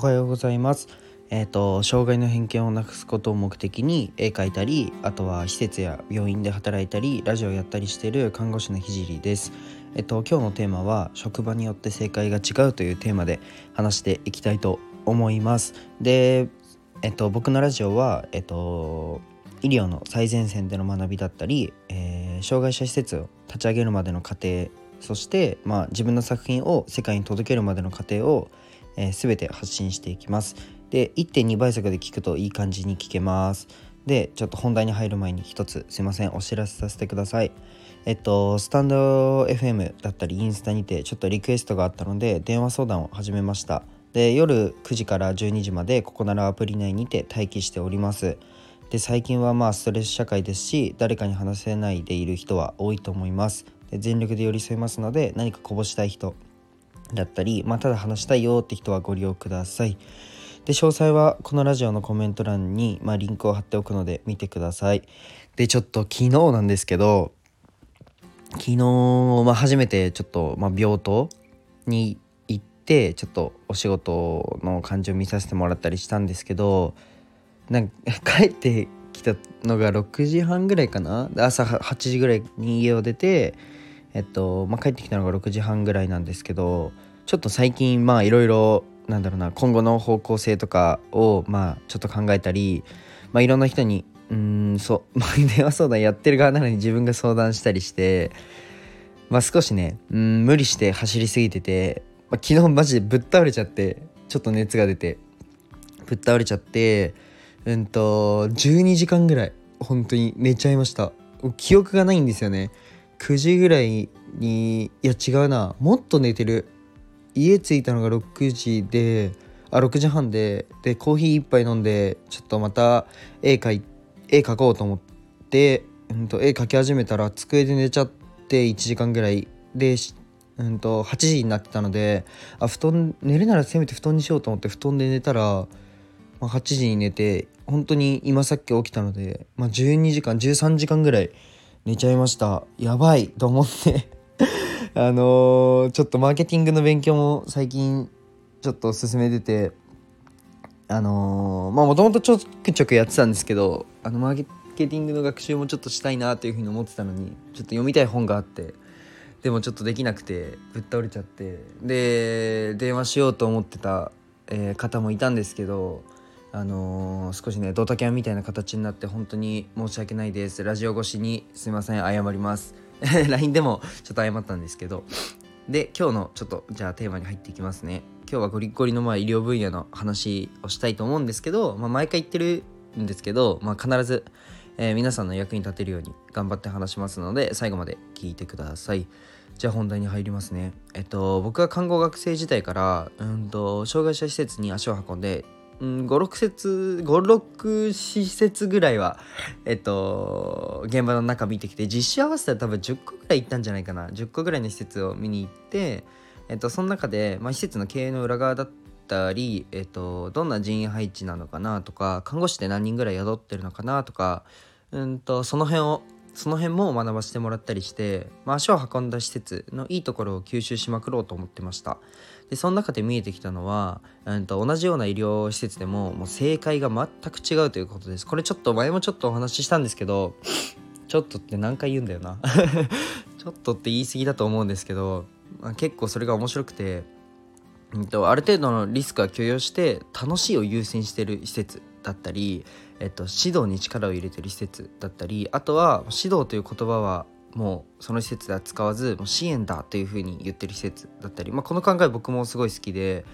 はようございます。えっ、ー、と障害の偏見をなくすことを目的に絵描いたりあとは施設や病院で働いたりラジオやったりしている看護師のひじりです。えっ、ー、と今日のテーマは職場によって正解が違うというテーマで話していきたいと思います。でえっ、ー、と僕のラジオはえっと医療の最前線での学びだったり、えー、障害者施設を立ち上げるまでの過程そして、まあ、自分の作品を世界に届けるまでの過程を、えー、全て発信していきます。で1.2倍速で聞くといい感じに聞けます。でちょっと本題に入る前に一つすいませんお知らせさせてください。えっとスタンド FM だったりインスタにてちょっとリクエストがあったので電話相談を始めました。で夜9時から12時までここならアプリ内にて待機しております。で最近はまあストレス社会ですし誰かに話せないでいる人は多いと思いますで全力で寄り添いますので何かこぼしたい人だったり、まあ、ただ話したいよって人はご利用ください。で詳細はこのラジオのコメント欄に、まあ、リンクを貼っておくので見てください。でちょっと昨日なんですけど昨日、まあ、初めてちょっと、まあ、病棟に行ってちょっとお仕事の感じを見させてもらったりしたんですけどなんか 帰ってきたのが6時半ぐらいかな。朝8時ぐらいに家を出てえっと、まあ、帰ってきたのが6時半ぐらいなんですけどちょっと最近まあいろいろなんだろうな今後の方向性とかをまあちょっと考えたり、まあ、いろんな人にうんそう、電話相談やってる側なのに自分が相談したりして、まあ、少しねうん無理して走りすぎてて、まあ、昨日マジでぶっ倒れちゃってちょっと熱が出てぶっ倒れちゃってうんと12時間ぐらい本当に寝ちゃいました。記憶がないんですよね。9時ぐらいにいや違うな。もっと寝てる。家着いたのが6時であ6時半ででコーヒー1杯飲んでちょっとまた絵描い絵描こうと思って、うんと、絵描き始めたら机で寝ちゃって1時間ぐらい。で、うんと、8時になってたのであ布団寝るならせめて布団にしようと思って布団で寝たらまあ、8時に寝て本当に今さっき起きたので、まあ、12時間13時間ぐらい寝ちゃいました。やばいと思って。あのー、ちょっとマーケティングの勉強も最近ちょっと進めてて。あのー、まあもともとちょくちょくやってたんですけどあのマーケティングの学習もちょっとしたいなというふうに思ってたのにちょっと読みたい本があってでもちょっとできなくてぶっ倒れちゃって。で電話しようと思ってた、えー、方もいたんですけどあのー、少しねドタキャンみたいな形になって本当に申し訳ないです。ラジオ越しにすいません謝ります。LINE でもちょっと謝ったんですけど。で今日のちょっとじゃあテーマに入っていきますね。今日はゴリッゴリのまあ医療分野の話をしたいと思うんですけど、まあ、毎回言ってるんですけど、まあ、必ず、えー、皆さんの役に立てるように頑張って話しますので最後まで聞いてください。じゃあ本題に入りますね。えっと僕は看護学生時代からうんと障害者施設に足を運んでうん、56節56施設ぐらいはえっと現場の中見てきて実施合わせたら多分10個ぐらい行ったんじゃないかな。10個ぐらいの施設を見に行ってえっとその中で、まあ、施設の経営の裏側だったり、えっと、どんな人員配置なのかなとか看護師って何人ぐらい宿ってるのかなとかうんとその辺をその辺も学ばせてもらったりして、まあ、足を運んだ施設のいいところを吸収しまくろうと思ってました。でその中で見えてきたのは、うんと、同じような医療施設でももう正解が全く違うということです。これちょっと前もちょっとお話ししたんですけどちょっとって何回言うんだよな。ちょっとって言い過ぎだと思うんですけど、まあ、結構それが面白くて、うんと、ある程度のリスクは許容して楽しいを優先してる施設だったりえっと、指導に力を入れてる施設だったりあとは指導という言葉はもうその施設では使わずもう支援だというふうに言ってる施設だったり、まあ、この考え僕もすごい好きで、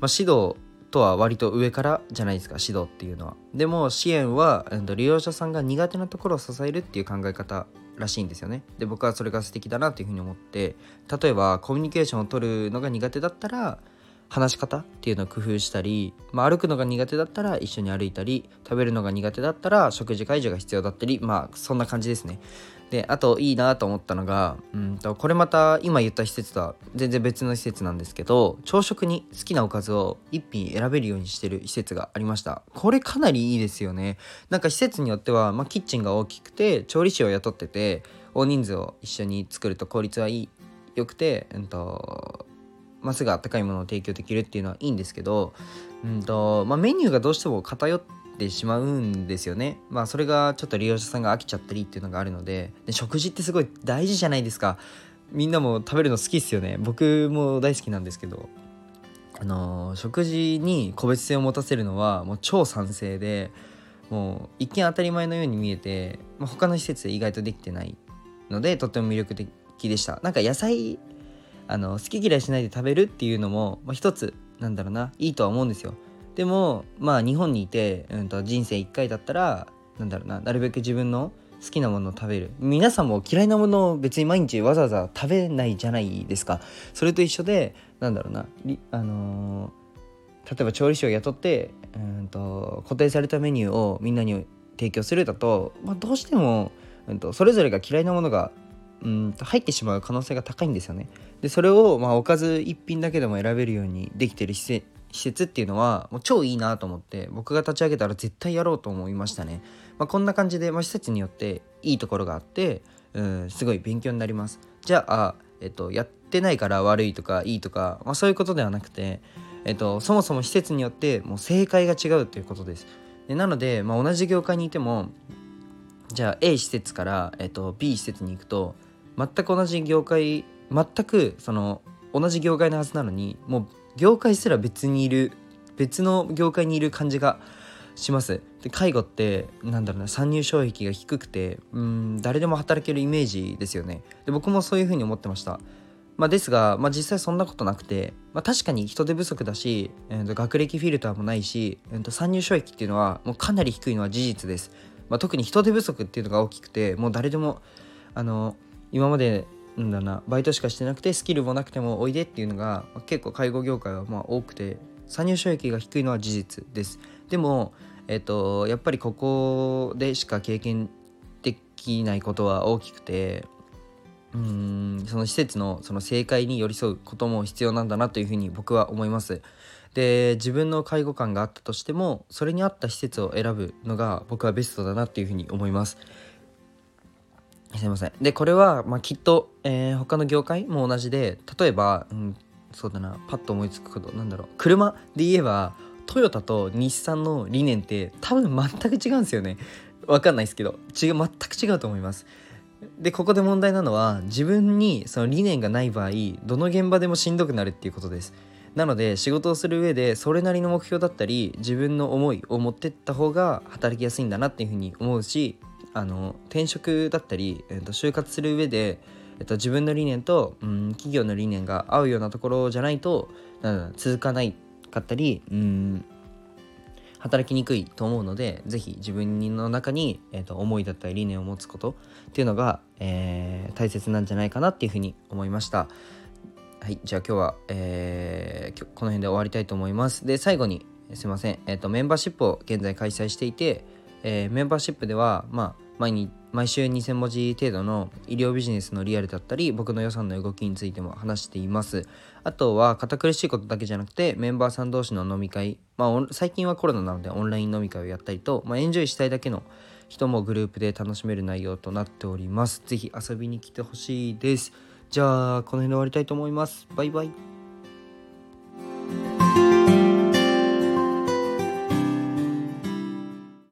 まあ、指導とは割と上からじゃないですか指導っていうのは。でも支援は利用者さんが苦手なところを支えるっていう考え方らしいんですよね。で僕はそれが素敵だなというふうに思って例えばコミュニケーションを取るのが苦手だったら話し方っていうのを工夫したり、まあ、歩くのが苦手だったら一緒に歩いたり食べるのが苦手だったら食事介助が必要だったりまあそんな感じですね。であといいなと思ったのがうんとこれまた今言った施設とは全然別の施設なんですけど朝食に好きなおかずを1品選べるようにしてる施設がありました。これかなりいいですよね。なんか施設によっては、まあ、キッチンが大きくて調理師を雇ってて大人数を一緒に作ると効率はいいよくて、うんとまっすぐあったかいものを提供できるっていうのはいいんですけど、うんとまあ、メニューがどうしても偏ってしまうんですよね。まあそれがちょっと利用者さんが飽きちゃったりっていうのがあるのでで食事ってすごい大事じゃないですか。みんなも食べるの好きっすよね。僕も大好きなんですけど。あのー、食事に個別性を持たせるのはもう超賛成でもう一見当たり前のように見えて、まあ、他の施設で意外とできてないのでとっても魅力的でしたなんか野菜あの好き嫌いしないで食べるっていうのも、まあ、一つなんだろうな。いいとは思うんですよ。でもまあ日本にいて、うん、と人生1回だったらなんだろうななるべく自分の好きなものを食べる。皆さんも嫌いなものを別に毎日わざわざ食べないじゃないですか。それと一緒でなんだろうなあのー、例えば調理師を雇ってうんと固定されたメニューをみんなに提供するだと、まあ、どうしても、うんと、それぞれが嫌いなものがうんと入ってしまう可能性が高いんですよね。でそれを、まあ、おかず1品だけでも選べるようにできてる施設っていうのはもう超いいなと思って僕が立ち上げたら絶対やろうと思いましたね。まあ、こんな感じで、まあ、施設によっていいところがあってうんすごい勉強になります。じゃあ、えっと、やってないから悪いとかいいとか、まあ、そういうことではなくてえっと、そもそも施設によってもう正解が違うということです。でなので、まあ、同じ業界にいてもじゃあ A 施設から、えっと、B 施設に行くと全く同じ業界全くその同じ業界のはずなのにもう業界すら別にいる別の業界にいる感じがします。で介護ってなんだろうな参入障壁が低くてうん誰でも働けるイメージですよね。で僕もそういうふうに思ってました。まあ、ですが、まあ、実際そんなことなくて、まあ、確かに人手不足だし、えー、と学歴フィルターもないし、えー、と参入障壁っていうのはもうかなり低いのは事実です、まあ、特に人手不足っていうのが大きくてもう誰でもあの今までなんだなバイトしかしてなくてスキルもなくてもおいでっていうのが、結構介護業界はまあ多くて参入障壁が低いのは事実ですでも、えーとやっぱりここでしか経験できないことは大きくてうんその施設のその正解に寄り添うことも必要なんだなというふうに僕は思います。で自分の介護官があったとしてもそれに合った施設を選ぶのが僕はベストだなっていうふうに思います。すいません。でこれは、まあ、きっと、えー、他の業界も同じで例えば、うん、そうだなパッと思いつくことなんだろう車で言えばトヨタと日産の理念って多分全く違うんですよね。わかんないですけど違う全く違うと思います。でここで問題なのは自分にその理念がない場合どの現場でもしんどくなるっていうことですなので仕事をする上でそれなりの目標だったり自分の思いを持ってった方が働きやすいんだなっていうふうに思うしあの転職だったり、えー、と就活する上で、えー、と自分の理念と、うん、企業の理念が合うようなところじゃないと続かないかったり、うん働きにくいと思うので是非自分の中に、えーと、思いだったり理念を持つことっていうのが、えー、大切なんじゃないかなっていうふうに思いました。はい、じゃあ今日は、えー、この辺で終わりたいと思います。で最後にすいません、えーと、メンバーシップを現在開催していて、えー、メンバーシップでは、まあ、毎日毎週2000文字程度の医療ビジネスのリアルだったり僕の予算の動きについても話しています。あとは堅苦しいことだけじゃなくてメンバーさん同士の飲み会まあ最近はコロナなのでオンライン飲み会をやったりと、まあ、エンジョイしたいだけの人もグループで楽しめる内容となっております。是非遊びに来てほしいです。じゃあこの辺で終わりたいと思います。バイバイ。